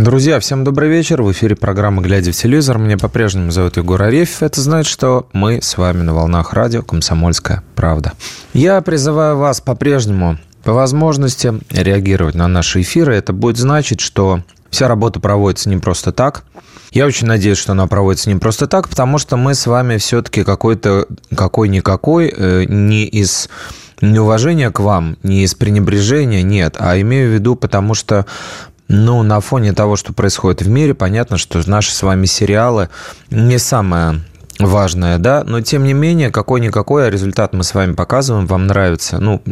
Друзья, всем добрый вечер. В эфире программа «Глядя в телевизор». Меня по-прежнему зовут Егор Арефьев. Это значит, что мы с вами на волнах радио «Комсомольская правда». Я призываю вас по-прежнему по возможности реагировать на наши эфиры. Это будет значить, что вся работа проводится не просто так. Я очень надеюсь, что она проводится не просто так, потому что мы с вами все-таки какой-то, какой-никакой, э, не из неуважения к вам, не из пренебрежения, нет, а имею в виду, потому что ну, на фоне того, что происходит в мире, понятно, что наши с вами сериалы не самое важное, да, но тем не менее, какой-никакой а результат мы с вами показываем, вам нравится, ну,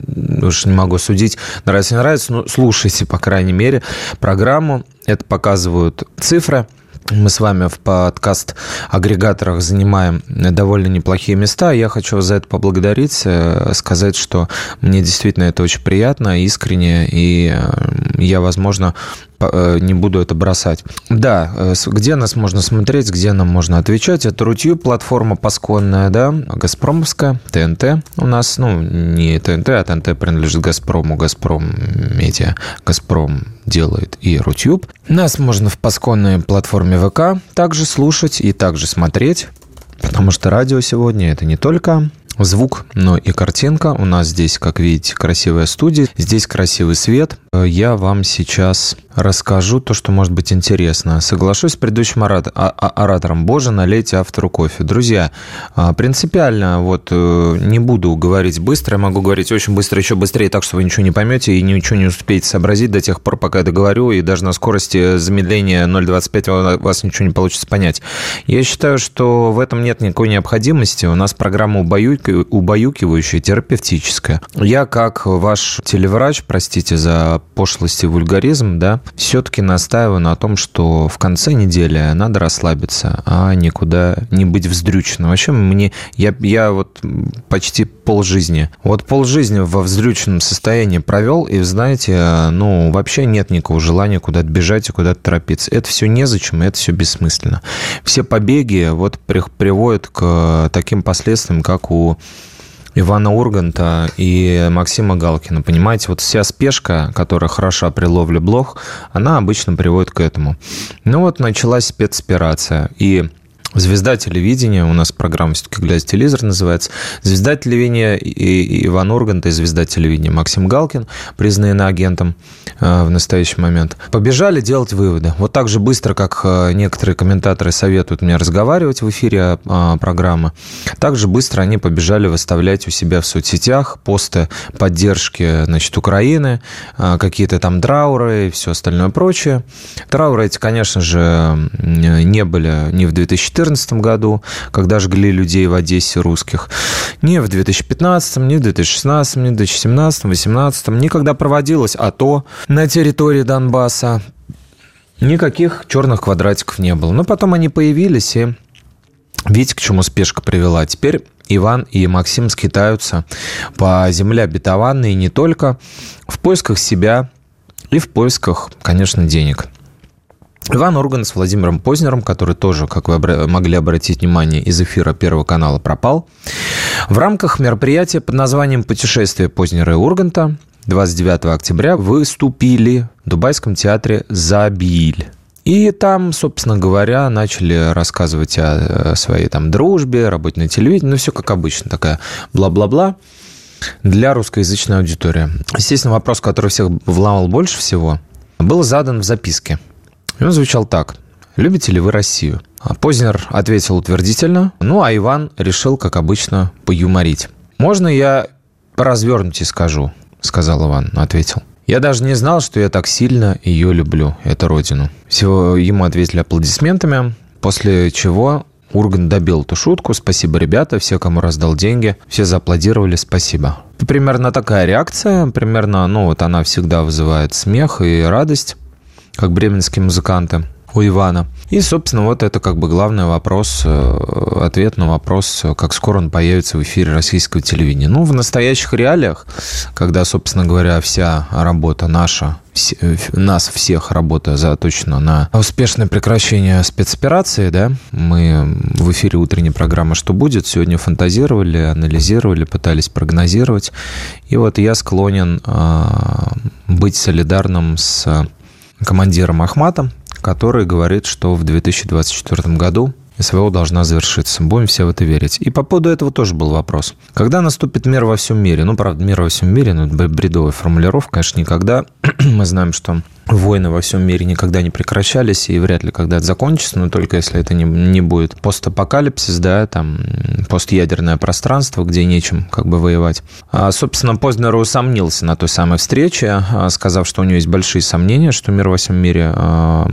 уж не могу судить, нравится, не нравится, но слушайте, по крайней мере, программу, это показывают цифры, мы с вами в подкаст-агрегаторах занимаем довольно неплохие места. Я хочу за это поблагодарить, э, сказать, что мне действительно это очень приятно, искренне, и э, я, возможно, не буду это бросать. Да, э, где нас можно смотреть, где нам можно отвечать. Это Рутью, платформа пасконная, да, Газпромовская, ТНТ у нас, ну, не ТНТ, а ТНТ принадлежит Газпрому, Газпром Медиа, Газпром делает и Рутюб. Нас можно в пасконной платформе ВК также слушать и также смотреть. Потому что радио сегодня это не только звук, но и картинка. У нас здесь, как видите, красивая студия. Здесь красивый свет. Я вам сейчас расскажу то, что может быть интересно. Соглашусь с предыдущим а, а, оратором. Боже, налейте автору кофе. Друзья, а, принципиально вот э, не буду говорить быстро. Я могу говорить очень быстро, еще быстрее, так что вы ничего не поймете и ничего не успеете сообразить до тех пор, пока я договорю. И даже на скорости замедления 0,25 у вас ничего не получится понять. Я считаю, что в этом нет никакой необходимости. У нас программа убаюкивающая, терапевтическая. Я, как ваш телеврач, простите за пошлость и вульгаризм, да, все-таки настаиваю на том, что в конце недели надо расслабиться, а никуда не быть вздрюченным. Вообще мне, я, я вот почти полжизни, вот полжизни во вздрюченном состоянии провел, и, знаете, ну, вообще нет никакого желания куда-то бежать и куда-то торопиться. Это все незачем, это все бессмысленно. Все побеги вот приводят к таким последствиям, как у Ивана Урганта и Максима Галкина. Понимаете, вот вся спешка, которая хороша при ловле блох, она обычно приводит к этому. Ну вот началась спецоперация. И Звезда телевидения, у нас программа все-таки «Глядя телевизор» называется. Звезда телевидения и Иван Ургант и звезда телевидения Максим Галкин, признаны агентом э, в настоящий момент, побежали делать выводы. Вот так же быстро, как э, некоторые комментаторы советуют мне разговаривать в эфире э, программы, так же быстро они побежали выставлять у себя в соцсетях посты поддержки значит, Украины, какие-то там трауры и все остальное прочее. Трауры эти, конечно же, не были ни в 2014 2014 году, когда жгли людей в Одессе русских, ни в 2015, ни в 2016, ни в 2017, 2018, никогда проводилось АТО на территории Донбасса. Никаких черных квадратиков не было. Но потом они появились, и видите, к чему спешка привела. Теперь Иван и Максим скитаются по земле обетованной не только в поисках себя и в поисках, конечно, денег. Иван Урган с Владимиром Познером, который тоже, как вы могли обратить внимание, из эфира Первого канала пропал. В рамках мероприятия под названием «Путешествие Познера и Урганта» 29 октября выступили в Дубайском театре «Забиль». И там, собственно говоря, начали рассказывать о своей там дружбе, работе на телевидении, ну, все как обычно, такая бла-бла-бла для русскоязычной аудитории. Естественно, вопрос, который всех вламал больше всего, был задан в записке – и он звучал так. «Любите ли вы Россию?» а Познер ответил утвердительно, ну а Иван решил, как обычно, поюморить. «Можно я развернуте скажу?» – сказал Иван, ответил. «Я даже не знал, что я так сильно ее люблю, эту родину». Всего ему ответили аплодисментами, после чего Урган добил эту шутку. Спасибо, ребята, все, кому раздал деньги, все зааплодировали, спасибо. Примерно такая реакция, примерно, ну вот она всегда вызывает смех и радость как бременские музыканты. у Ивана. И, собственно, вот это как бы главный вопрос, э, ответ на вопрос, как скоро он появится в эфире российского телевидения. Ну, в настоящих реалиях, когда, собственно говоря, вся работа наша, э, нас всех работа заточена на успешное прекращение спецоперации, да, мы в эфире утренней программы «Что будет?» сегодня фантазировали, анализировали, пытались прогнозировать. И вот я склонен э, быть солидарным с командиром Ахматом, который говорит, что в 2024 году СВО должна завершиться. Будем все в это верить. И по поводу этого тоже был вопрос. Когда наступит мир во всем мире? Ну, правда, мир во всем мире, ну, бредовая формулировка, конечно, никогда. Мы знаем, что войны во всем мире никогда не прекращались и вряд ли когда-то закончатся, но только если это не, не будет постапокалипсис, да, там постядерное пространство, где нечем как бы воевать. А, собственно, Познер усомнился на той самой встрече, а, сказав, что у него есть большие сомнения, что мир во всем мире а,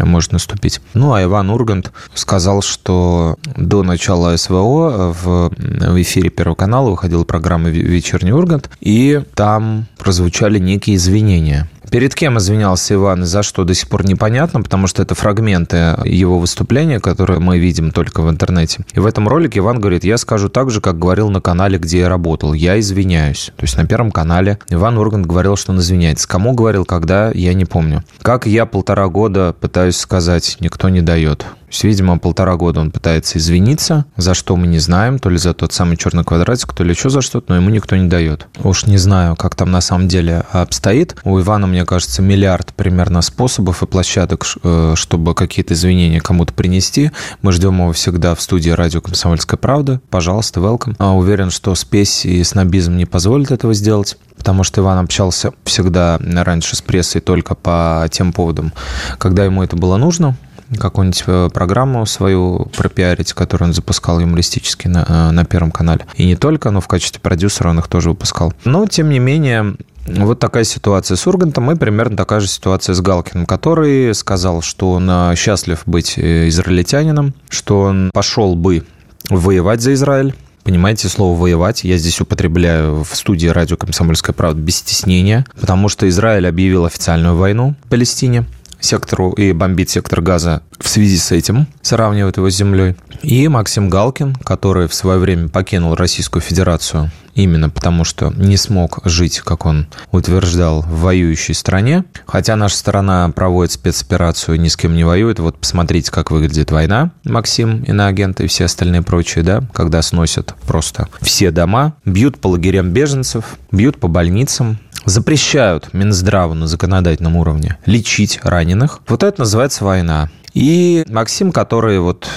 может наступить. Ну, а Иван Ургант сказал, что до начала СВО в, в эфире Первого канала выходила программа «Вечерний Ургант», и там прозвучали некие извинения – Перед кем извинялся Иван и за что до сих пор непонятно, потому что это фрагменты его выступления, которые мы видим только в интернете. И в этом ролике Иван говорит, я скажу так же, как говорил на канале, где я работал. Я извиняюсь. То есть на Первом канале Иван Ургант говорил, что он извиняется. Кому говорил, когда, я не помню. Как я полтора года пытаюсь сказать, никто не дает есть, видимо, полтора года он пытается извиниться, за что мы не знаем, то ли за тот самый черный квадратик, то ли еще за что-то, но ему никто не дает. Уж не знаю, как там на самом деле обстоит. У Ивана, мне кажется, миллиард примерно способов и площадок, э, чтобы какие-то извинения кому-то принести. Мы ждем его всегда в студии радио «Комсомольская правда». Пожалуйста, welcome. А уверен, что спесь и снобизм не позволит этого сделать потому что Иван общался всегда раньше с прессой только по тем поводам, когда ему это было нужно, какую-нибудь э, программу свою пропиарить, которую он запускал юмористически на, э, на Первом канале. И не только, но в качестве продюсера он их тоже выпускал. Но, тем не менее, вот такая ситуация с Ургантом и примерно такая же ситуация с Галкиным, который сказал, что он э, счастлив быть израильтянином, что он пошел бы воевать за Израиль, Понимаете, слово «воевать» я здесь употребляю в студии радио «Комсомольская правда» без стеснения, потому что Израиль объявил официальную войну Палестине – сектору и бомбит сектор газа в связи с этим, сравнивают его с землей. И Максим Галкин, который в свое время покинул Российскую Федерацию именно потому, что не смог жить, как он утверждал, в воюющей стране. Хотя наша страна проводит спецоперацию, ни с кем не воюет. Вот посмотрите, как выглядит война, Максим, иноагенты и все остальные прочие, да, когда сносят просто все дома, бьют по лагерям беженцев, бьют по больницам, запрещают Минздраву на законодательном уровне лечить раненых. Вот это называется война. И Максим, который вот,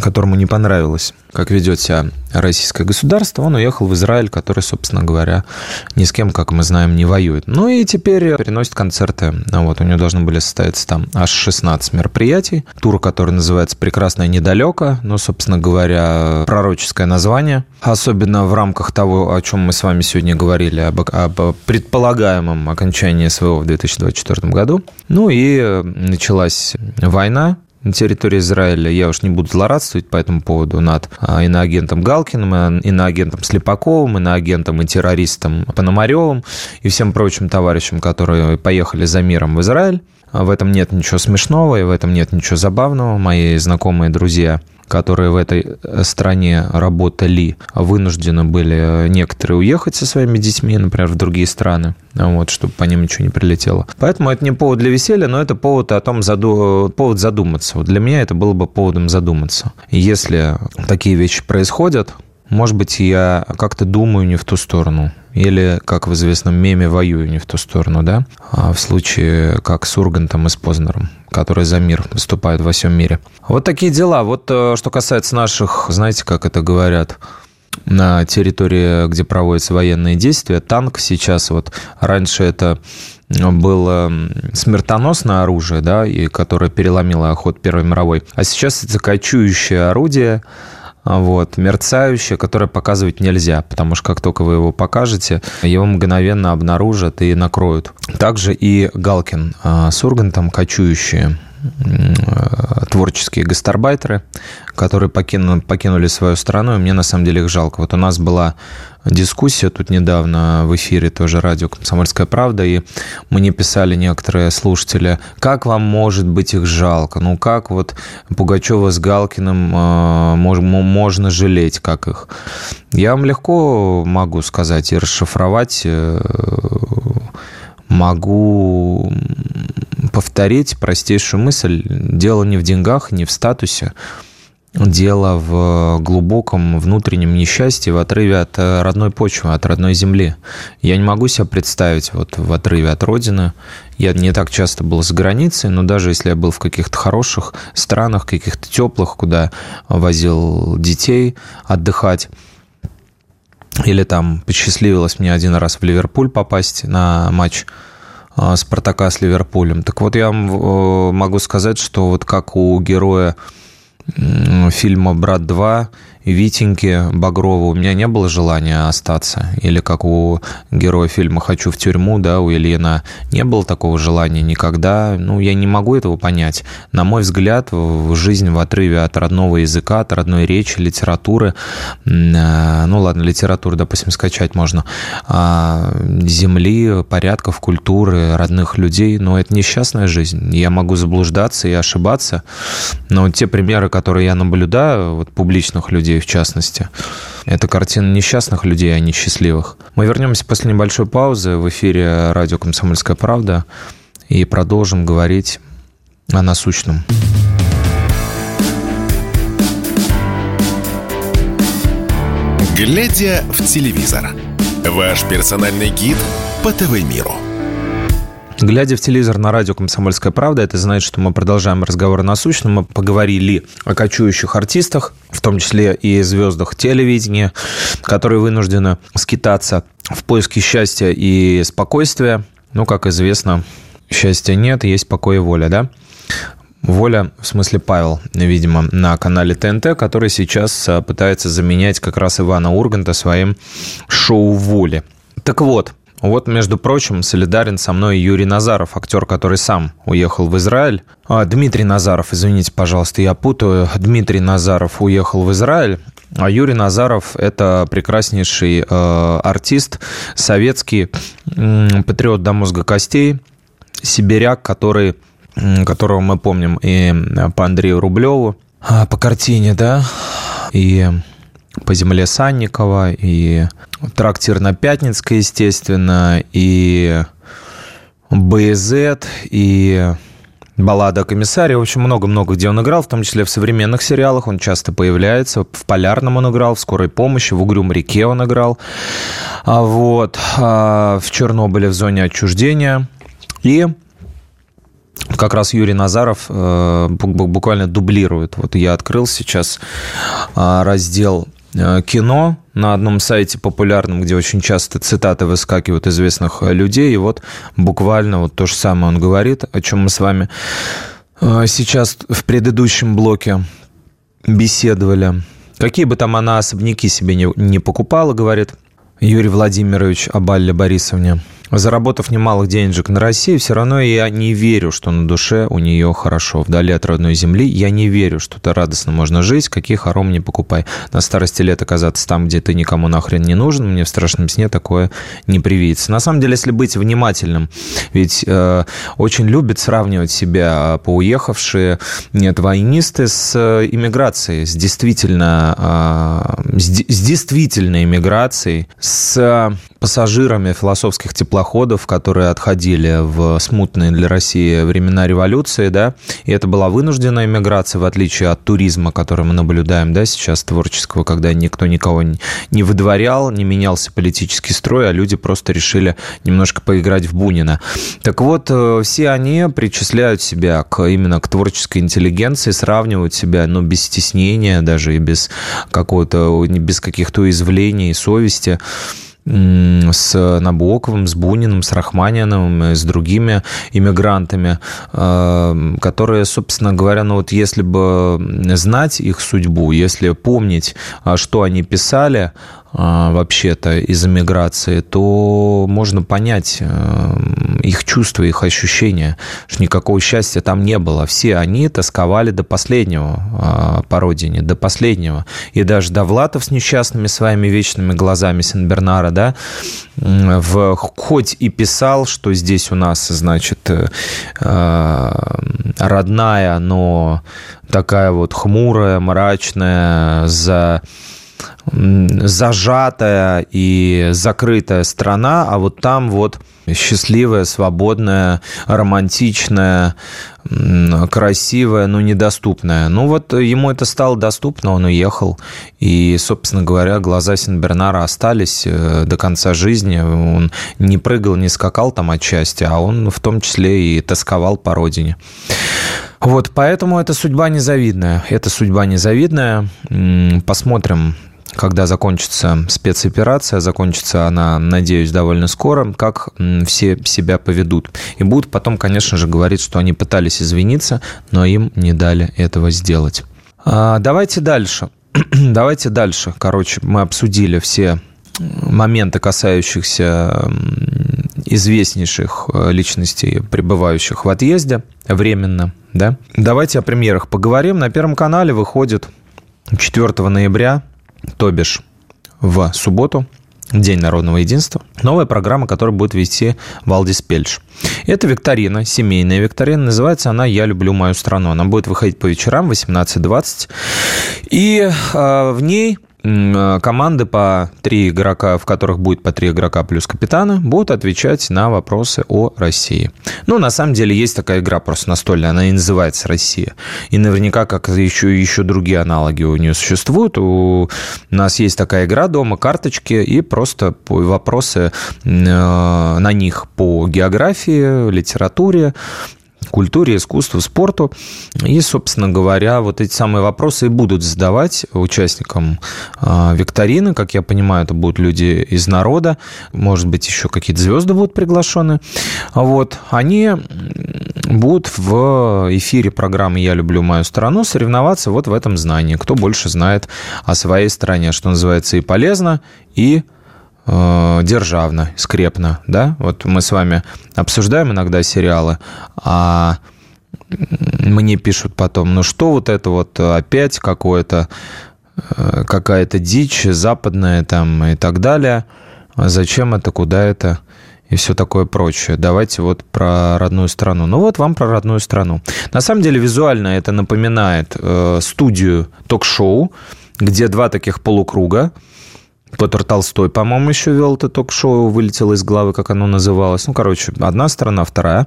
которому не понравилось, как ведет себя российское государство, он уехал в Израиль, который, собственно говоря, ни с кем, как мы знаем, не воюет. Ну и теперь переносит концерты. Вот, у него должны были состояться там аж 16 мероприятий. Тур, который называется «Прекрасное недалеко», ну, собственно говоря, пророческое название. Особенно в рамках того, о чем мы с вами сегодня говорили, об, об предполагаемом окончании СВО в 2024 году. Ну и началась война, на территории Израиля. Я уж не буду злорадствовать по этому поводу над а, иноагентом Галкиным, иноагентом Слепаковым, иноагентом и террористом Пономаревым и всем прочим товарищам, которые поехали за миром в Израиль. В этом нет ничего смешного, и в этом нет ничего забавного. Мои знакомые друзья – которые в этой э, стране работали, вынуждены были некоторые уехать со своими детьми, например, в другие страны, вот, чтобы по ним ничего не прилетело. Поэтому это не повод для веселья, но это повод о том, заду... повод задуматься. Вот для меня это было бы поводом задуматься. Если такие вещи происходят, может быть, я как-то думаю не в ту сторону. Или, как в известном меме, воюю не в ту сторону, да? А в случае, как с Ургантом и с Познером, которые за мир выступают во всем мире. Вот такие дела. Вот э, что касается наших, знаете, как это говорят, на территории, где проводятся военные действия, танк сейчас, вот раньше это было смертоносное оружие, да, и которое переломило ход Первой мировой, а сейчас это кочующее орудие, вот, мерцающее, которое показывать нельзя, потому что как только вы его покажете, его мгновенно обнаружат и накроют. Также и Галкин а, с Ургантом кочующие творческие гастарбайтеры, которые покинули, покинули свою страну, и мне на самом деле их жалко. Вот у нас была дискуссия тут недавно в эфире тоже радио «Комсомольская правда», и мне писали некоторые слушатели, как вам может быть их жалко? Ну, как вот Пугачева с Галкиным э, можно жалеть, как их? Я вам легко могу сказать и расшифровать, э, могу повторить простейшую мысль. Дело не в деньгах, не в статусе. Дело в глубоком внутреннем несчастье, в отрыве от э, родной почвы, от родной земли. Я не могу себя представить вот в отрыве от родины. Я не так часто был за границей, но даже если я был в каких-то хороших странах, каких-то теплых, куда возил детей отдыхать, или там посчастливилось мне один раз в Ливерпуль попасть на матч а, Спартака с Ливерпулем. Так вот, я э, могу сказать, что вот как у героя фильма «Брат 2» Витеньки Багрова у меня не было желания остаться. Или как у героя фильма «Хочу в тюрьму», да, у Ильина не было такого желания никогда. Ну, я не могу этого понять. На мой взгляд, жизнь в отрыве от родного языка, от родной речи, литературы, э, ну ладно, литературу, допустим, скачать можно, а, земли, порядков, культуры, родных людей, но это несчастная жизнь. Я могу заблуждаться и ошибаться, но те примеры, которые я наблюдаю, вот публичных людей, людей в частности. Это картина несчастных людей, а не счастливых. Мы вернемся после небольшой паузы в эфире радио «Комсомольская правда» и продолжим говорить о насущном. Глядя в телевизор. Ваш персональный гид по ТВ-миру. Глядя в телевизор на радио «Комсомольская правда», это значит, что мы продолжаем разговор насущным. Мы поговорили о кочующих артистах, в том числе и звездах телевидения, которые вынуждены скитаться в поиске счастья и спокойствия. Ну, как известно, счастья нет, есть покой и воля, да? Воля, в смысле Павел, видимо, на канале ТНТ, который сейчас а, пытается заменять как раз Ивана Урганта своим шоу «Воли». Так вот, вот, между прочим, солидарен со мной Юрий Назаров, актер, который сам уехал в Израиль. А, Дмитрий Назаров, извините, пожалуйста, я путаю. Дмитрий Назаров уехал в Израиль. А Юрий Назаров – это прекраснейший э, артист, советский э, патриот до мозга костей, сибиряк, который, которого мы помним и по Андрею Рублеву, а, по картине, да, и по земле Санникова, и трактир на Пятницкой, естественно, и БЗ, и Баллада о комиссаре. В общем, много-много где он играл, в том числе в современных сериалах. Он часто появляется. В «Полярном» он играл, в «Скорой помощи», в «Угрюм реке» он играл. А вот. А в «Чернобыле» в «Зоне отчуждения». И как раз Юрий Назаров э, буквально дублирует. Вот я открыл сейчас а, раздел кино на одном сайте популярном, где очень часто цитаты выскакивают известных э, людей. И вот буквально вот то же самое он говорит, о чем мы с вами э, сейчас в предыдущем блоке беседовали. Какие бы там она особняки себе не, покупала, говорит Юрий Владимирович о Балле Борисовне – Заработав немалых денежек на России, все равно я не верю, что на душе у нее хорошо. Вдали от родной земли я не верю, что то радостно можно жить, какие хором не покупай. На старости лет оказаться там, где ты никому нахрен не нужен, мне в страшном сне такое не привидится. На самом деле, если быть внимательным, ведь э, очень любят сравнивать себя поуехавшие нет, войнисты с э, иммиграцией, с действительно, э, с, с действительной иммиграцией, с пассажирами философских теплоходов, которые отходили в смутные для России времена революции, да, и это была вынужденная иммиграция, в отличие от туризма, который мы наблюдаем, да, сейчас творческого, когда никто никого не выдворял, не менялся политический строй, а люди просто решили немножко поиграть в Бунина. Так вот, э, все они причисляют себя к, именно к творческой интеллигенции, сравнивают себя, ну, без стеснения даже и без какого-то, без каких-то уязвлений совести с Набоковым, с Буниным, с Рахманиновым, с другими иммигрантами, э, которые, собственно говоря, ну вот если бы знать их судьбу, если помнить, а, что они писали, а, вообще-то из эмиграции, то можно понять э, их чувства, их ощущения, что никакого счастья там не было. Все они тосковали до последнего а, по родине, до последнего. И даже Довлатов с несчастными своими вечными глазами Сен-Бернара, да, в, хоть и писал, что здесь у нас, значит, э, а, родная, но такая вот хмурая, мрачная, за зажатая и закрытая страна, а вот там вот счастливая, свободная, романтичная, красивая, но недоступная. Ну вот ему это стало доступно, он уехал. И, собственно говоря, глаза Синбернара остались э, до конца жизни. Он не прыгал, не скакал там от счастья, а он в том числе и тосковал по родине. Вот, поэтому это судьба незавидная. Это судьба незавидная. Посмотрим, когда закончится спецоперация, закончится она, надеюсь, довольно скоро, как все себя поведут. И будут потом, конечно же, говорить, что они пытались извиниться, но им не дали этого сделать. А, давайте дальше. Давайте дальше. Короче, мы обсудили все моменты, касающихся известнейших э, личностей, пребывающих в отъезде временно. Да? Давайте о премьерах поговорим. На Первом канале выходит 4 ноября то бишь в субботу, День народного единства. Новая программа, которая будет вести Валдис Пельш. Это викторина, семейная викторина. Называется она «Я люблю мою страну». Она будет выходить по вечерам 18.20. И э, в ней команды по три игрока, в которых будет по три игрока плюс капитана, будут отвечать на вопросы о России. Ну, на самом деле, есть такая игра просто настольная, она и называется «Россия». И наверняка, как еще, еще другие аналоги у нее существуют. У нас есть такая игра дома, карточки, и просто вопросы э, на них по географии, литературе, культуре, искусству, спорту. И, собственно говоря, вот эти самые вопросы и будут задавать участникам а, викторины. Как я понимаю, это будут люди из народа. Может быть, еще какие-то звезды будут приглашены. Вот. Они будут в эфире программы «Я люблю мою страну» соревноваться вот в этом знании. Кто больше знает о своей стране, что называется, и полезно, и державно, скрепно, да? Вот мы с вами обсуждаем иногда сериалы, а мне пишут потом, ну что вот это вот опять какое-то, э, какая-то дичь западная там и так далее, зачем это, куда это и все такое прочее. Давайте вот про родную страну. Ну вот вам про родную страну. На самом деле визуально это напоминает э, студию ток-шоу, где два таких полукруга, Петр Толстой, по-моему, еще вел это ток-шоу, вылетело из головы, как оно называлось. Ну, короче, одна сторона, вторая.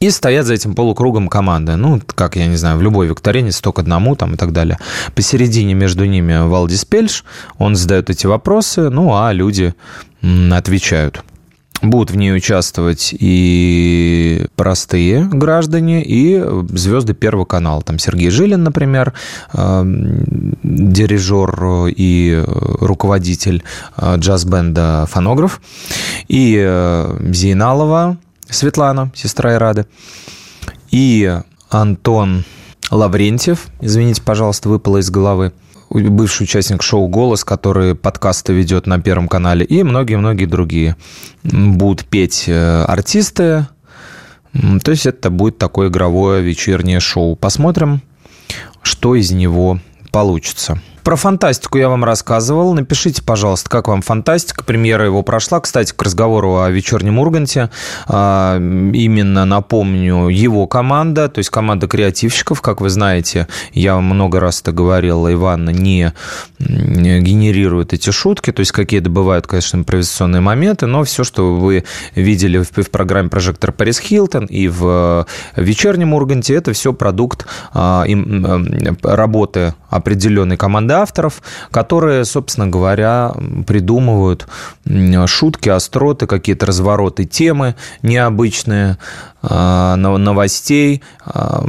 И стоят за этим полукругом команды. Ну, как, я не знаю, в любой викторине столько одному там и так далее. Посередине между ними Валдис Пельш, он задает эти вопросы, ну, а люди отвечают. Будут в ней участвовать и простые граждане, и звезды Первого канала. Там Сергей Жилин, например, эм, дирижер и руководитель э, джаз-бенда «Фонограф», и э, Зейналова Светлана, сестра Ирады, и Антон Лаврентьев, извините, пожалуйста, выпало из головы, бывший участник шоу «Голос», который подкасты ведет на Первом канале, и многие-многие другие. Будут петь э, артисты, то есть это будет такое игровое вечернее шоу. Посмотрим, что из него получится. Про фантастику я вам рассказывал. Напишите, пожалуйста, как вам фантастика. Премьера его прошла. Кстати, к разговору о вечернем Урганте. А, именно напомню, его команда, то есть команда креативщиков, как вы знаете, я много раз это говорил, Иван не генерирует эти шутки. То есть какие-то бывают, конечно, импровизационные моменты, но все, что вы видели в, в программе «Прожектор Парис Хилтон» и в вечернем Урганте, это все продукт а, работы определенной команды авторов, которые, собственно говоря, придумывают шутки, остроты, какие-то развороты темы необычные, а, новостей, а,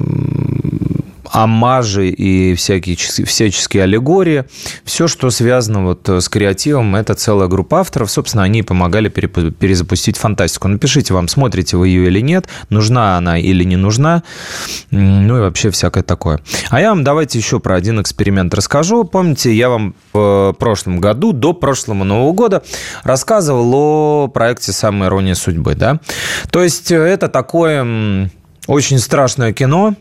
амажи и всякие, всяческие аллегории. Все, что связано вот с креативом, это целая группа авторов. Собственно, они помогали перезапустить фантастику. Напишите вам, смотрите вы ее или нет, нужна она или не нужна, ну и вообще всякое такое. А я вам давайте еще про один эксперимент расскажу. Помните, я вам в прошлом году, до прошлого Нового года, рассказывал о проекте «Самая ирония судьбы». Да? То есть это такое очень страшное кино,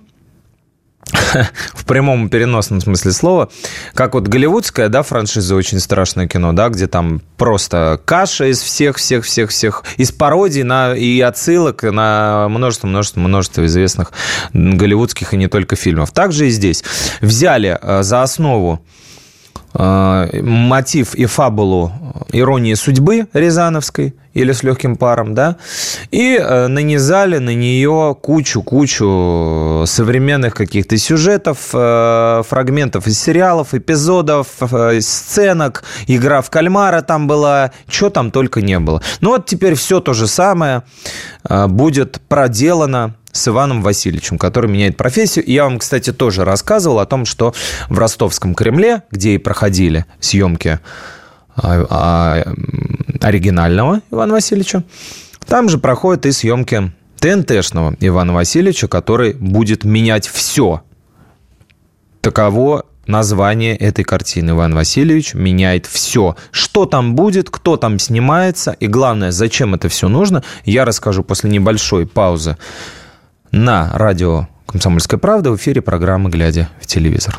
в прямом переносном смысле слова, как вот голливудская, да, франшиза очень страшное кино, да, где там просто каша из всех, всех, всех, всех, из пародий на, и отсылок на множество, множество, множество известных голливудских и не только фильмов. Также и здесь. Взяли э, за основу э, мотив и фабулу иронии судьбы Рязановской или с легким паром, да, и э, нанизали на нее кучу-кучу современных каких-то сюжетов, э, фрагментов из сериалов, эпизодов, э, сценок, игра в кальмара там была, что там только не было. Ну вот теперь все то же самое будет проделано с Иваном Васильевичем, который меняет профессию. Я вам, кстати, тоже рассказывал о том, что в ростовском Кремле, где и проходили съемки оригинального Ивана Васильевича. Там же проходят и съемки ТНТшного Ивана Васильевича, который будет менять все. Таково название этой картины. Иван Васильевич меняет все. Что там будет, кто там снимается, и главное, зачем это все нужно, я расскажу после небольшой паузы на радио «Комсомольская правда» в эфире программы «Глядя в телевизор».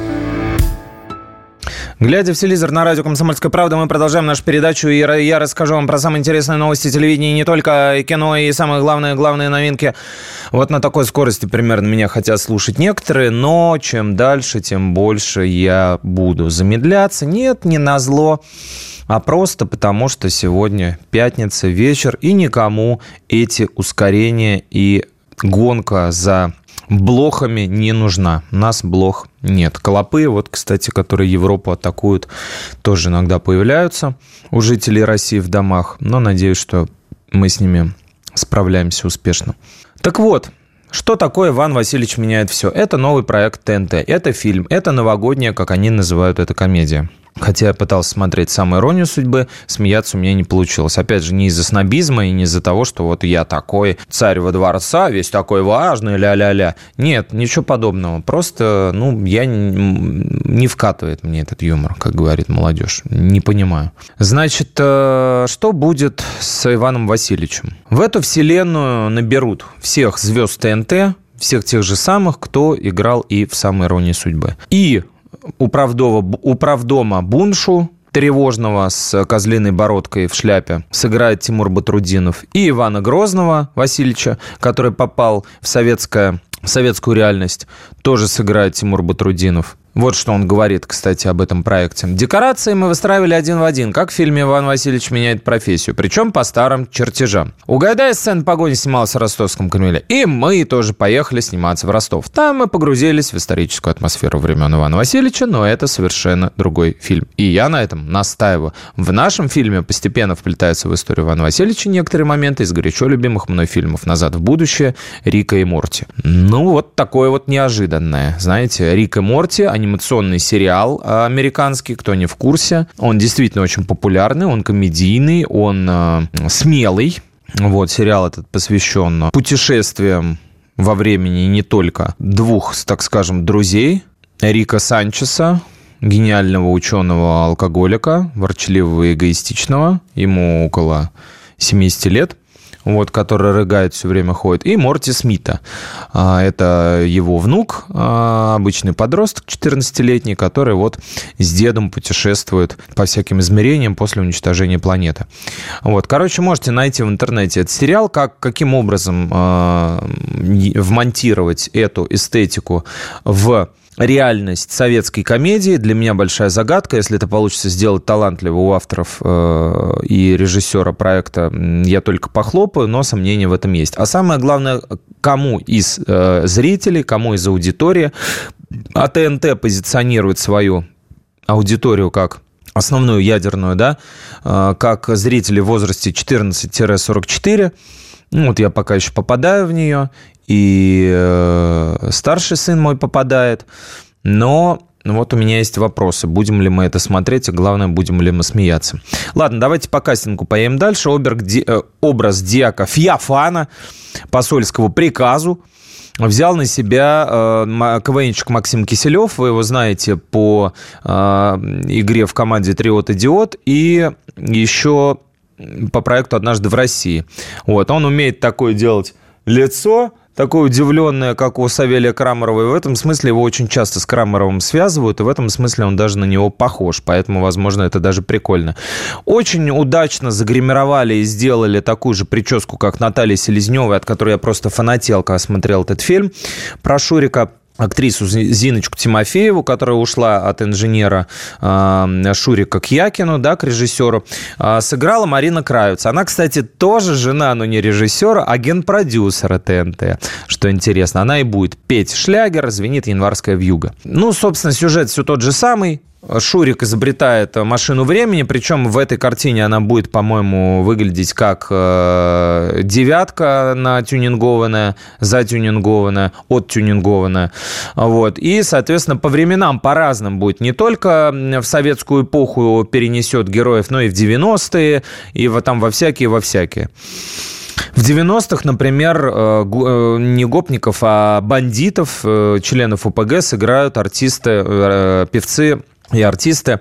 Глядя в телевизор на радио «Комсомольская правда», мы продолжаем нашу передачу, и я расскажу вам про самые интересные новости телевидения, не только кино, и самые главные, главные новинки. Вот на такой скорости примерно меня хотят слушать некоторые, но чем дальше, тем больше я буду замедляться. Нет, не на зло а просто потому, что сегодня пятница, вечер, и никому эти ускорения и гонка за блохами не нужна. Нас блох нет. Клопы, вот, кстати, которые Европу атакуют, тоже иногда появляются у жителей России в домах. Но надеюсь, что мы с ними справляемся успешно. Так вот, что такое Иван Васильевич меняет все? Это новый проект ТНТ, это фильм, это новогодняя, как они называют это, комедия. Хотя я пытался смотреть самую иронию судьбы, смеяться у меня не получилось. Опять же, не из-за снобизма и не из-за того, что вот я такой царь во дворца, весь такой важный, ля-ля-ля. Нет, ничего подобного. Просто, ну, я не вкатывает мне этот юмор, как говорит молодежь. Не понимаю. Значит, э, что будет с Иваном Васильевичем? В эту вселенную наберут всех звезд ТНТ, всех тех же самых, кто играл и в «Самой иронии судьбы». И управдова, управдома Буншу, тревожного с козлиной бородкой в шляпе сыграет Тимур Батрудинов, и Ивана Грозного Васильевича, который попал в, советское, в советскую реальность, тоже сыграет Тимур Батрудинов. Вот что он говорит, кстати, об этом проекте. Декорации мы выстраивали один в один, как в фильме «Иван Васильевич меняет профессию», причем по старым чертежам. Угадай, сцена погони снималась в ростовском Кремле. И мы тоже поехали сниматься в Ростов. Там мы погрузились в историческую атмосферу времен Ивана Васильевича, но это совершенно другой фильм. И я на этом настаиваю. В нашем фильме постепенно вплетаются в историю Ивана Васильевича некоторые моменты из горячо любимых мной фильмов «Назад в будущее», «Рика и Морти». Ну, вот такое вот неожиданное. Знаете, «Рик и Морти», они анимационный сериал э, американский, кто не в курсе. Он действительно очень популярный, он комедийный, он э, смелый. Вот, сериал этот посвящен путешествиям во времени не только двух, так скажем, друзей. Рика Санчеса, гениального ученого-алкоголика, ворчливого и эгоистичного. Ему около 70 лет вот, который рыгает все время ходит, и Морти Смита. А, это его внук, а, обычный подросток 14-летний, который вот с дедом путешествует по всяким измерениям после уничтожения планеты. Вот, короче, можете найти в интернете этот сериал, как, каким образом э, вмонтировать эту эстетику в реальность советской комедии. Для меня большая загадка. Если это получится сделать талантливо у авторов э, и режиссера проекта, я только похлопаю, но сомнения в этом есть. А самое главное, кому из э, зрителей, кому из аудитории, а ТНТ позиционирует свою аудиторию как основную ядерную, да, как зрители в возрасте 14-44. Ну, вот я пока еще попадаю в нее, и э, старший сын мой попадает, но вот у меня есть вопросы. Будем ли мы это смотреть, и главное, будем ли мы смеяться. Ладно, давайте по кастингу поедем дальше. Оберг, ди, э, образ Диака Фьяфана посольского приказу взял на себя э, КВНчик Максим Киселев. Вы его знаете по э, игре в команде Триот Идиот. И еще по проекту «Однажды в России». Вот, он умеет такое делать лицо, такое удивленное, как у Савелия Крамарова. И в этом смысле его очень часто с Крамаровым связывают, и в этом смысле он даже на него похож. Поэтому, возможно, это даже прикольно. Очень удачно загримировали и сделали такую же прическу, как Наталья Селезнева, от которой я просто фанател, когда смотрел этот фильм. Про Шурика актрису Зиночку Тимофееву, которая ушла от инженера Шурика к да, к режиссеру, э, сыграла Марина Кравец. Она, кстати, тоже жена, но не режиссера, а ген-продюсера ТНТ, что интересно. Она и будет петь шлягер, звенит январская вьюга. Ну, собственно, сюжет все тот же самый. Шурик изобретает машину времени, причем в этой картине она будет, по-моему, выглядеть как э, девятка на тюнингованная, затюнингованная, оттюнингованная. Вот. И, соответственно, по временам по-разному будет. Не только в советскую эпоху перенесет героев, но и в 90-е, и в, там во всякие, во всякие. В 90-х, например, э, э, не гопников, а бандитов, э, членов ОПГ сыграют артисты, певцы и артисты,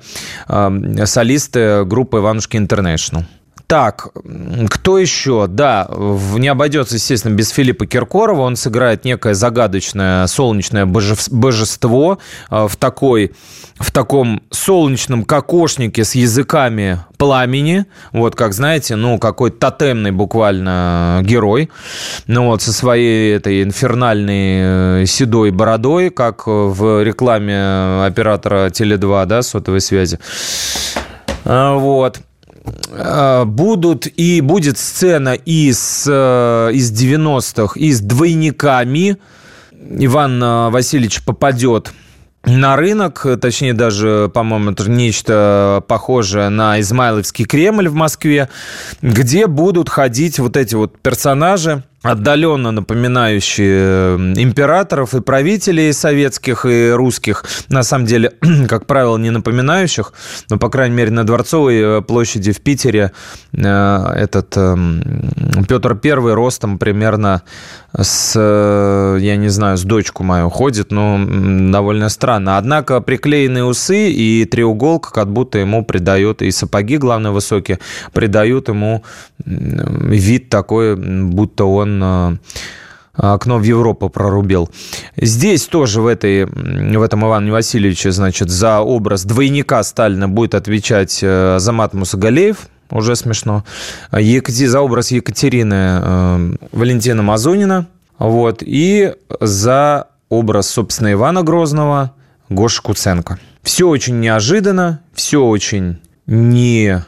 солисты группы «Иванушки Интернешнл». Так, кто еще? Да, не обойдется, естественно, без Филиппа Киркорова. Он сыграет некое загадочное солнечное божество э, в, такой, в таком солнечном кокошнике с языками пламени. Вот, как знаете, ну, какой тотемный буквально герой. Ну, вот, со своей этой инфернальной э, седой бородой, как в рекламе оператора Теле2, да, сотовой связи. А, вот. А, будут и будет сцена из, э, из 90-х, и с двойниками. Иван э, Васильевич попадет на рынок, точнее даже, по-моему, это нечто похожее на Измайловский Кремль в Москве, где будут ходить вот эти вот персонажи, отдаленно напоминающие императоров и правителей советских и русских, на самом деле, как правило, не напоминающих, но, по крайней мере, на Дворцовой э, площади в Питере э, этот эм, Петр Первый ростом примерно с, э, я не знаю, с дочку мою ходит, но довольно странно. Однако приклеенные усы и треуголка как будто ему придают, и сапоги, главное, высокие, придают ему вид такой, будто он он э, окно в Европу прорубил. Здесь тоже в, этой, в этом Иване Васильевиче, значит, за образ двойника Сталина будет отвечать э, Замат Мусагалеев, уже смешно. Екати, за образ Екатерины э, Валентина Мазунина. Вот. И за образ, собственно, Ивана Грозного Гоша Куценко. Все очень неожиданно, все очень не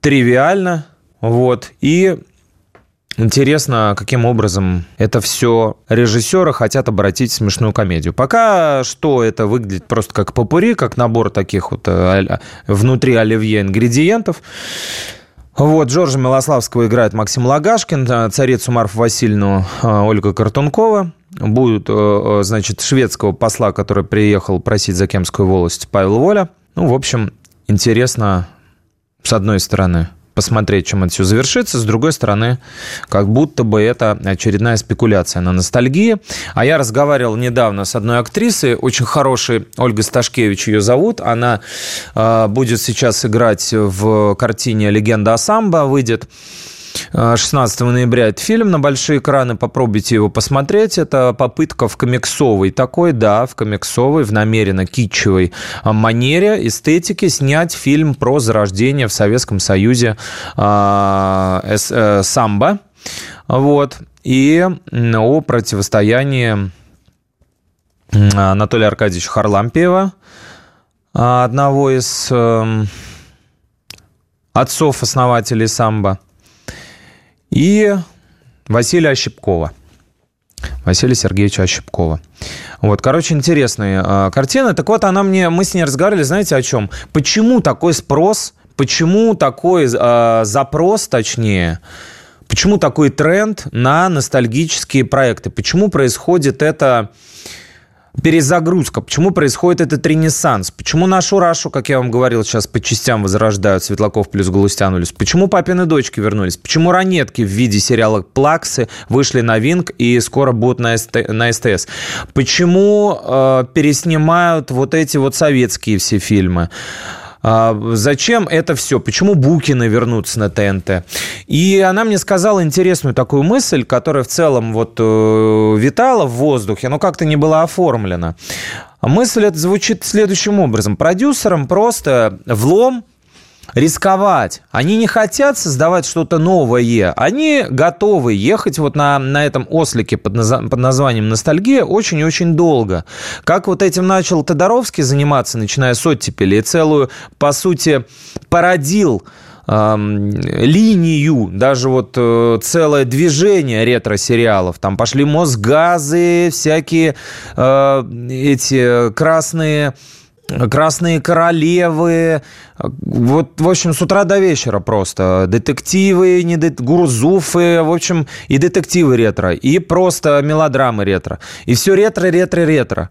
тривиально. Вот. И Интересно, каким образом это все режиссеры хотят обратить в смешную комедию. Пока что это выглядит просто как попури, как набор таких вот э, внутри оливье ингредиентов. Вот, Джорджа Милославского играет Максим Лагашкин, э, царицу Марфу Васильевну э, Ольга Картункова. Будет, значит, шведского посла, который приехал просить за Кемскую волость, Павел Воля. Ну, в общем, интересно, с одной стороны, посмотреть, чем это все завершится. С другой стороны, как будто бы это очередная спекуляция на ностальгии. А я разговаривал недавно с одной актрисой, очень хорошей, Ольга Сташкевич ее зовут. Она э, будет сейчас играть в картине «Легенда о самбо», выйдет 16 ноября этот фильм на большие экраны, попробуйте его посмотреть. Это попытка в комиксовой такой, да, в комиксовой, в намеренно китчевой а, манере, эстетике снять фильм про зарождение в Советском Союзе э, э, самбо. Вот. И о противостоянии Анатолия Аркадьевича Харлампиева, одного из э, отцов-основателей самбо, и Василия Ощепкова. Василия Сергеевича Ощепкова. Вот, короче, интересная э, картина. Так вот, она мне, мы с ней разговаривали, знаете, о чем? Почему такой спрос, почему такой э, запрос, точнее, почему такой тренд на ностальгические проекты? Почему происходит это перезагрузка, почему происходит этот ренессанс, почему нашу Рашу, как я вам говорил, сейчас по частям возрождают Светлаков плюс Галустянулис, почему папины дочки вернулись, почему ранетки в виде сериала «Плаксы» вышли на Винг и скоро будут на, СТ, на СТС, почему э, переснимают вот эти вот советские все фильмы, зачем это все? Почему Букины вернутся на ТНТ? И она мне сказала интересную такую мысль, которая в целом вот э, витала в воздухе, но как-то не была оформлена. Мысль эта звучит следующим образом. Продюсерам просто влом рисковать. Они не хотят создавать что-то новое. Они готовы ехать вот на, на этом ослике под, наз... под названием «Ностальгия» очень и очень долго. Как вот этим начал Тодоровский заниматься, начиная с оттепели, и целую, по сути, породил линию, даже вот э, целое движение ретро-сериалов. Там пошли Мосгазы, всякие э, эти красные Красные королевы, вот, в общем, с утра до вечера просто. Детективы, не дет... Гурзуфы, в общем, и детективы ретро, и просто мелодрамы ретро. И все ретро, ретро, ретро.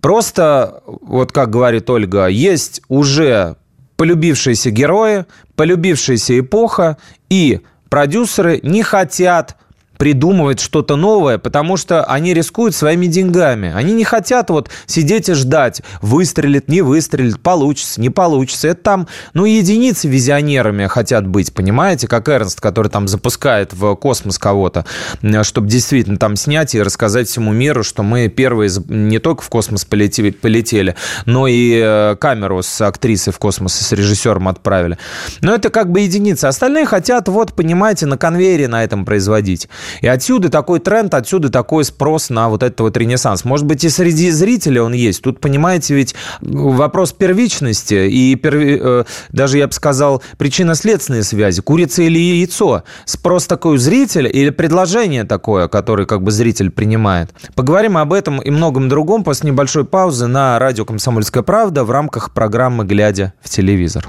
Просто, вот как говорит Ольга, есть уже полюбившиеся герои, полюбившаяся эпоха, и продюсеры не хотят придумывать что-то новое, потому что они рискуют своими деньгами. Они не хотят вот сидеть и ждать, выстрелит, не выстрелит, получится, не получится. Это там, ну, единицы визионерами хотят быть, понимаете, как Эрнст, который там запускает в космос кого-то, чтобы действительно там снять и рассказать всему миру, что мы первые не только в космос полетели, но и э, камеру с актрисой в космос и с режиссером отправили. Но это как бы единицы. Остальные хотят, вот, понимаете, на конвейере на этом производить. И отсюда такой тренд, отсюда такой спрос на вот этот вот ренессанс. Может быть, и среди зрителей он есть. Тут, понимаете, ведь вопрос первичности и перви... Э, даже, я бы сказал, причинно-следственные связи. Курица или яйцо. Спрос такой у зрителя или предложение такое, которое как бы зритель принимает. Поговорим об этом и многом другом после небольшой паузы на радио «Комсомольская правда» в рамках программы «Глядя в телевизор».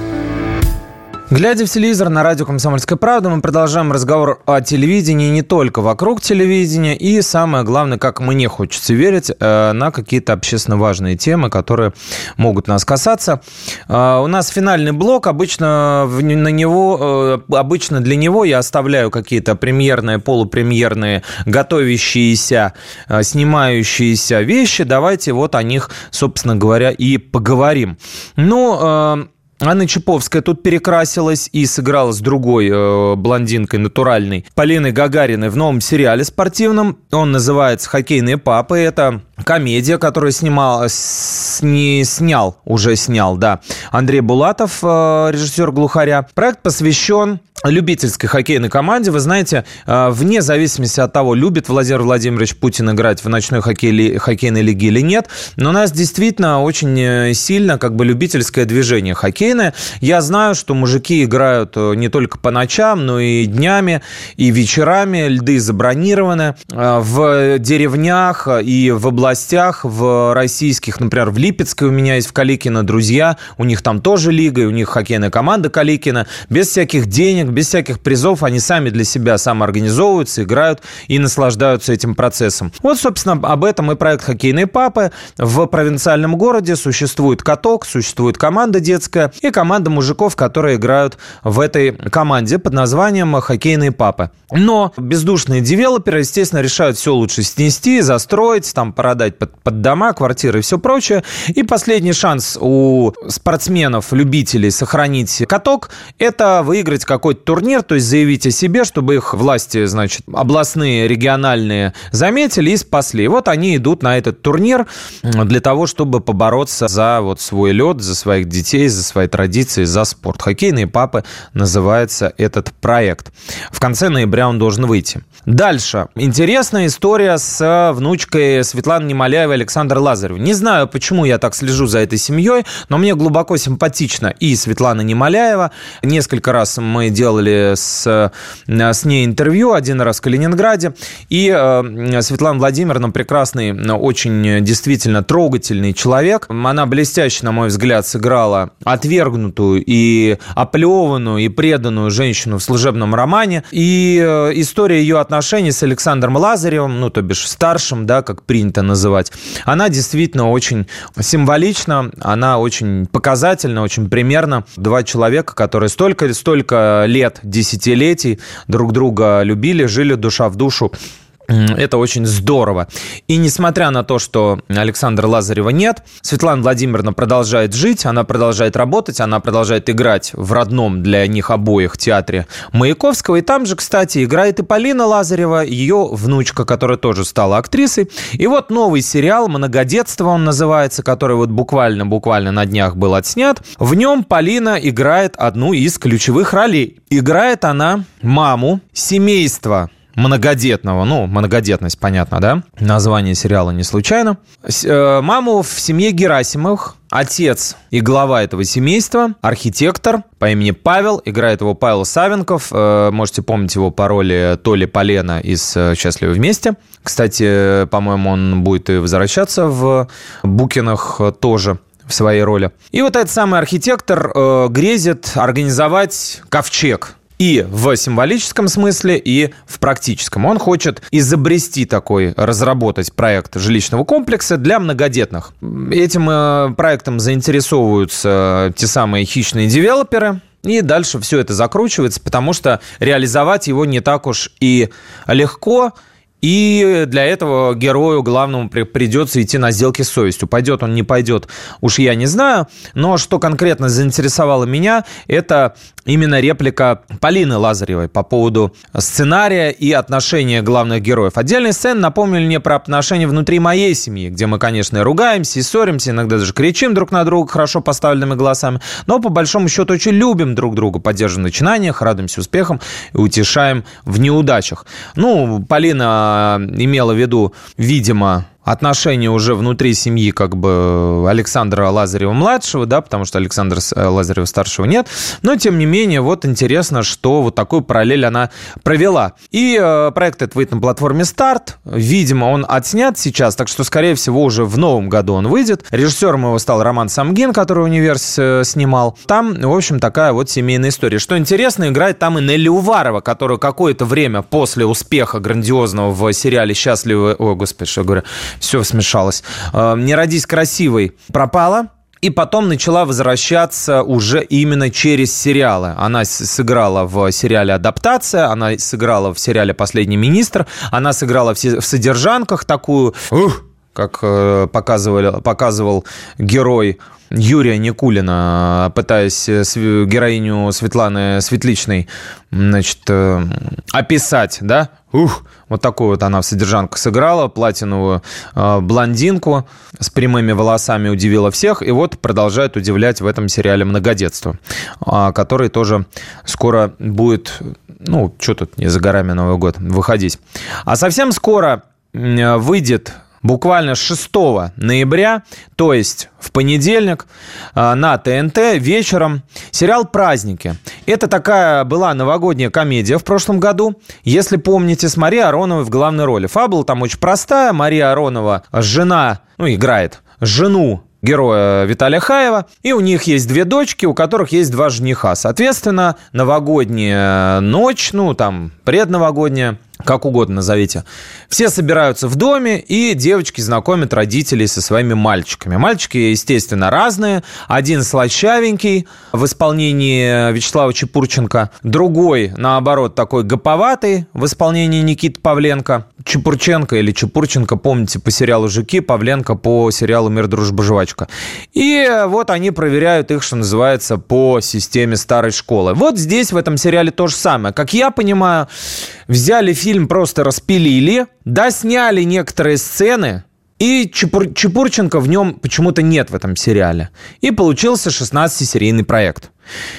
Глядя в телевизор на радио «Комсомольская правда», мы продолжаем разговор о телевидении не только вокруг телевидения, и самое главное, как мне хочется верить, э, на какие-то общественно важные темы, которые могут нас касаться. Э, у нас финальный блок, обычно на него, э, обычно для него я оставляю какие-то премьерные, полупремьерные, готовящиеся, снимающиеся вещи. Давайте вот о них, собственно говоря, и поговорим. Ну, Анна Чаповская тут перекрасилась и сыграла с другой э, блондинкой натуральной Полиной Гагариной в новом сериале спортивном. Он называется «Хоккейные папы». Это комедия, которую снимал, с, не снял, уже снял, да, Андрей Булатов, э, режиссер «Глухаря». Проект посвящен любительской хоккейной команде. Вы знаете, э, вне зависимости от того, любит Владимир Владимирович Путин играть в ночной хоккей, хоккейной лиге или нет, но у нас действительно очень э, сильно как бы любительское движение хоккейное. Я знаю, что мужики играют не только по ночам, но и днями, и вечерами. Льды забронированы. В деревнях и в областях, в российских, например, в Липецкой у меня есть в Каликино друзья, у них там тоже лига, и у них хоккейная команда Каликина. Без всяких денег, без всяких призов, они сами для себя самоорганизовываются, играют и наслаждаются этим процессом. Вот, собственно, об этом и проект «Хоккейные папы». В провинциальном городе существует каток, существует команда детская и команда мужиков, которые играют в этой команде под названием «Хоккейные папы». Но бездушные девелоперы, естественно, решают все лучше снести, застроить, там, продать под, под дома, квартиры и все прочее. И последний шанс у спортсменов, любителей сохранить каток – это выиграть какой-то турнир, то есть заявить о себе, чтобы их власти, значит, областные, региональные заметили и спасли. вот они идут на этот турнир для того, чтобы побороться за вот свой лед, за своих детей, за свои традиции, за спорт. «Хоккейные папы» называется этот проект. В конце ноября он должен выйти. Дальше. Интересная история с внучкой Светланы Немоляевой Александр Лазарев. Не знаю, почему я так слежу за этой семьей, но мне глубоко симпатична и Светлана Немоляева. Несколько раз мы делали с, с ней интервью, один раз в Калининграде. И э, Светлана Владимировна прекрасный, очень действительно трогательный человек. Она блестяще, на мой взгляд, сыграла отвергнутую и оплеванную и преданную женщину в служебном романе. И э, история ее отношений с Александром Лазаревым, ну, то бишь старшим, да, как принято называть, она действительно очень символична, она очень показательна, очень примерна. Два человека, которые столько, столько лет, десятилетий друг друга любили, жили душа в душу это очень здорово. И несмотря на то, что Александра Лазарева нет, Светлана Владимировна продолжает жить, она продолжает работать, она продолжает играть в родном для них обоих театре Маяковского. И там же, кстати, играет и Полина Лазарева, ее внучка, которая тоже стала актрисой. И вот новый сериал «Многодетство» он называется, который вот буквально-буквально на днях был отснят. В нем Полина играет одну из ключевых ролей. Играет она маму семейства многодетного, ну, многодетность, понятно, да? Название сериала не случайно. Э, маму в семье Герасимовых, Отец и глава этого семейства, архитектор по имени Павел, играет его Павел Савенков. Э, можете помнить его по роли Толи Полена из э, «Счастливы вместе». Кстати, по-моему, он будет и возвращаться в Букинах тоже в своей роли. И вот этот самый архитектор э, грезит организовать ковчег и в символическом смысле, и в практическом. Он хочет изобрести такой, разработать проект жилищного комплекса для многодетных. Этим э, проектом заинтересовываются те самые хищные девелоперы, и дальше все это закручивается, потому что реализовать его не так уж и легко. И для этого герою главному придется идти на сделки с совестью. Пойдет он, не пойдет, уж я не знаю. Но что конкретно заинтересовало меня, это именно реплика Полины Лазаревой по поводу сценария и отношения главных героев. Отдельные сцены напомнили мне про отношения внутри моей семьи, где мы, конечно, и ругаемся, и ссоримся, иногда даже кричим друг на друга хорошо поставленными голосами, но по большому счету очень любим друг друга, поддерживаем начинания, радуемся успехам и утешаем в неудачах. Ну, Полина имела в виду, видимо, отношения уже внутри семьи как бы Александра Лазарева-младшего, да, потому что Александра э, Лазарева-старшего нет. Но, тем не менее, вот интересно, что вот такую параллель она провела. И э, проект этот выйдет на платформе «Старт». Видимо, он отснят сейчас, так что, скорее всего, уже в новом году он выйдет. Режиссером его стал Роман Самгин, который «Универс» э, снимал. Там, в общем, такая вот семейная история. Что интересно, играет там и Нелли Уварова, которая какое-то время после успеха грандиозного в сериале «Счастливы...» О, господи, что я говорю все смешалось. Э, «Не родись красивой» пропала, и потом начала возвращаться уже именно через сериалы. Она сыграла в сериале «Адаптация», она сыграла в сериале «Последний министр», она сыграла в «Содержанках» такую, ух, как э, показывали, показывал герой Юрия Никулина, пытаясь героиню Светланы Светличной значит, э, описать, да, Ух, вот такую вот она в содержанку сыграла, платиновую э, блондинку с прямыми волосами удивила всех, и вот продолжает удивлять в этом сериале «Многодетство», э, который тоже скоро будет, ну, что тут, не за горами Новый год, выходить. А совсем скоро выйдет буквально 6 ноября, то есть в понедельник а, на ТНТ вечером сериал «Праздники». Это такая была новогодняя комедия в прошлом году, если помните, с Марией Ароновой в главной роли. Фабула там очень простая. Мария Аронова, жена, ну, играет жену героя Виталия Хаева. И у них есть две дочки, у которых есть два жениха. Соответственно, новогодняя ночь, ну, там, предновогодняя, как угодно назовите. Все собираются в доме, и девочки знакомят родителей со своими мальчиками. Мальчики, естественно, разные. Один слащавенький в исполнении Вячеслава Чепурченко, другой, наоборот, такой гоповатый в исполнении Никиты Павленко. Чепурченко или Чепурченко, помните, по сериалу «Жуки», Павленко по сериалу «Мир, дружба, жвачка». И вот они проверяют их, что называется, по системе старой школы. Вот здесь, в этом сериале, то же самое. Как я понимаю, взяли фильм, просто распилили, да, сняли некоторые сцены, и Чепур, Чепурченко в нем почему-то нет в этом сериале. И получился 16-серийный проект.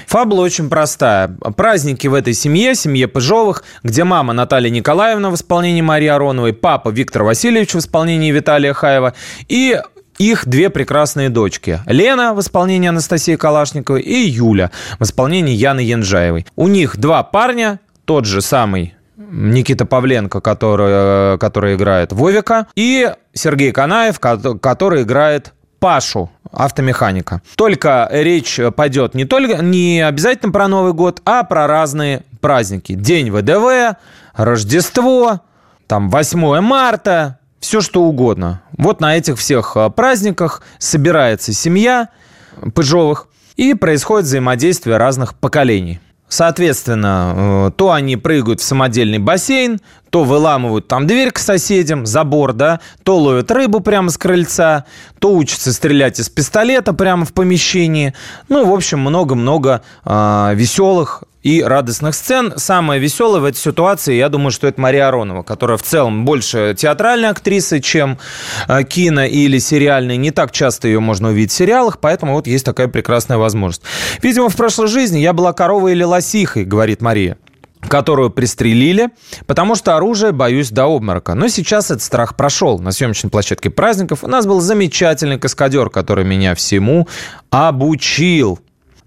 Фабула очень простая. Праздники в этой семье, семье Пыжовых, где мама Наталья Николаевна в исполнении Марии Ароновой, папа Виктор Васильевич в исполнении Виталия Хаева и их две прекрасные дочки. Лена в исполнении Анастасии Калашниковой и Юля в исполнении Яны Янжаевой. У них два парня, тот же самый Никита Павленко, который, который играет Вовика, и Сергей Канаев, который играет Пашу, автомеханика. Только речь пойдет не, только, не обязательно про Новый год, а про разные праздники. День ВДВ, Рождество, там 8 марта, все что угодно. Вот на этих всех а, праздниках собирается семья Пыжовых, и происходит взаимодействие разных поколений. Соответственно, э, то они прыгают в самодельный бассейн, то выламывают там дверь к соседям, забор, да, то ловят рыбу прямо с крыльца, то учатся стрелять из пистолета прямо в помещении. Ну, в общем, много-много э, веселых и радостных сцен. Самое веселое в этой ситуации, я думаю, что это Мария Аронова, которая в целом больше театральная актриса, чем э, кино или сериальная. Не так часто ее можно увидеть в сериалах, поэтому вот есть такая прекрасная возможность. Видимо, в прошлой жизни я была коровой или лосихой, говорит Мария которую пристрелили, потому что оружие боюсь до обморока. Но сейчас этот страх прошел. На съемочной площадке праздников у нас был замечательный каскадер, который меня всему обучил.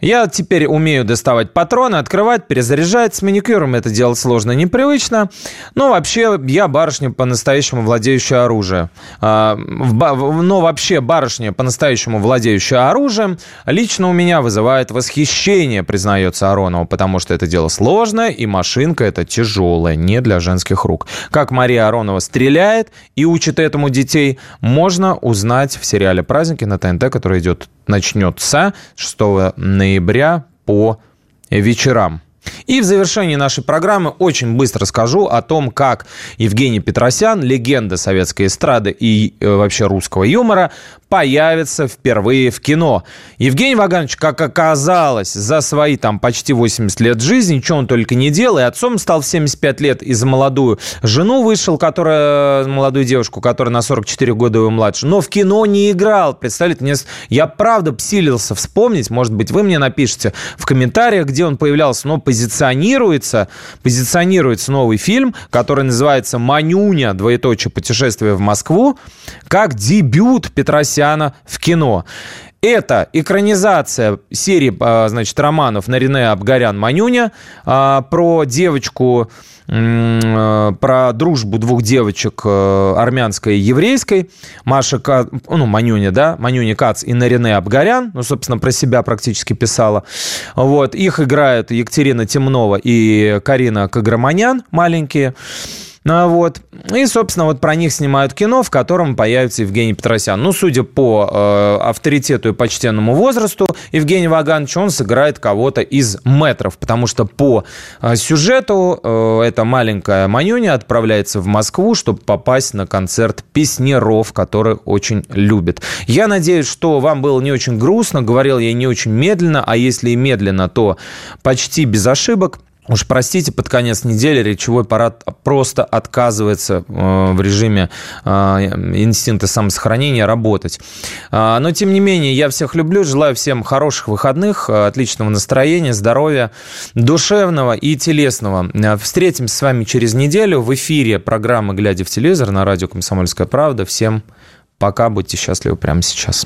Я теперь умею доставать патроны, открывать, перезаряжать. С маникюром это делать сложно и непривычно. Но вообще я барышня по-настоящему владеющая оружием. А, но вообще барышня по-настоящему владеющая оружием лично у меня вызывает восхищение, признается Аронова, потому что это дело сложное, и машинка это тяжелая, не для женских рук. Как Мария Аронова стреляет и учит этому детей, можно узнать в сериале «Праздники» на ТНТ, который идет начнется 6 ноября по вечерам. И в завершении нашей программы очень быстро скажу о том, как Евгений Петросян, легенда советской эстрады и э, вообще русского юмора, появится впервые в кино. Евгений Ваганович, как оказалось, за свои там почти 80 лет жизни, ничего он только не делал, и отцом стал в 75 лет, и за молодую жену вышел, которая, молодую девушку, которая на 44 года его младше, но в кино не играл. Представляете, мне, я правда псилился вспомнить, может быть, вы мне напишите в комментариях, где он появлялся, но позиционируется, позиционируется новый фильм, который называется «Манюня. Двоеточие. Путешествие в Москву», как дебют Петросяна в кино. Это экранизация серии, а, значит, романов Нарине Абгарян-Манюня а, про девочку, а, про дружбу двух девочек армянской и еврейской. Маша, ну, Манюня, да, Манюня Кац и Нарине Абгарян, ну, собственно, про себя практически писала. Вот, их играют Екатерина Темнова и Карина Каграманян, маленькие. Ну, вот. И, собственно, вот про них снимают кино, в котором появится Евгений Петросян. Ну, судя по э, авторитету и почтенному возрасту Евгения Вагановича, он сыграет кого-то из метров, потому что по э, сюжету э, эта маленькая Манюня отправляется в Москву, чтобы попасть на концерт песнеров, который очень любит. Я надеюсь, что вам было не очень грустно, говорил я не очень медленно, а если и медленно, то почти без ошибок. Уж простите, под конец недели речевой аппарат просто отказывается э, в режиме э, инстинкта самосохранения работать. А, но, тем не менее, я всех люблю, желаю всем хороших выходных, отличного настроения, здоровья, душевного и телесного. Встретимся с вами через неделю в эфире программы «Глядя в телевизор» на радио «Комсомольская правда». Всем пока, будьте счастливы прямо сейчас.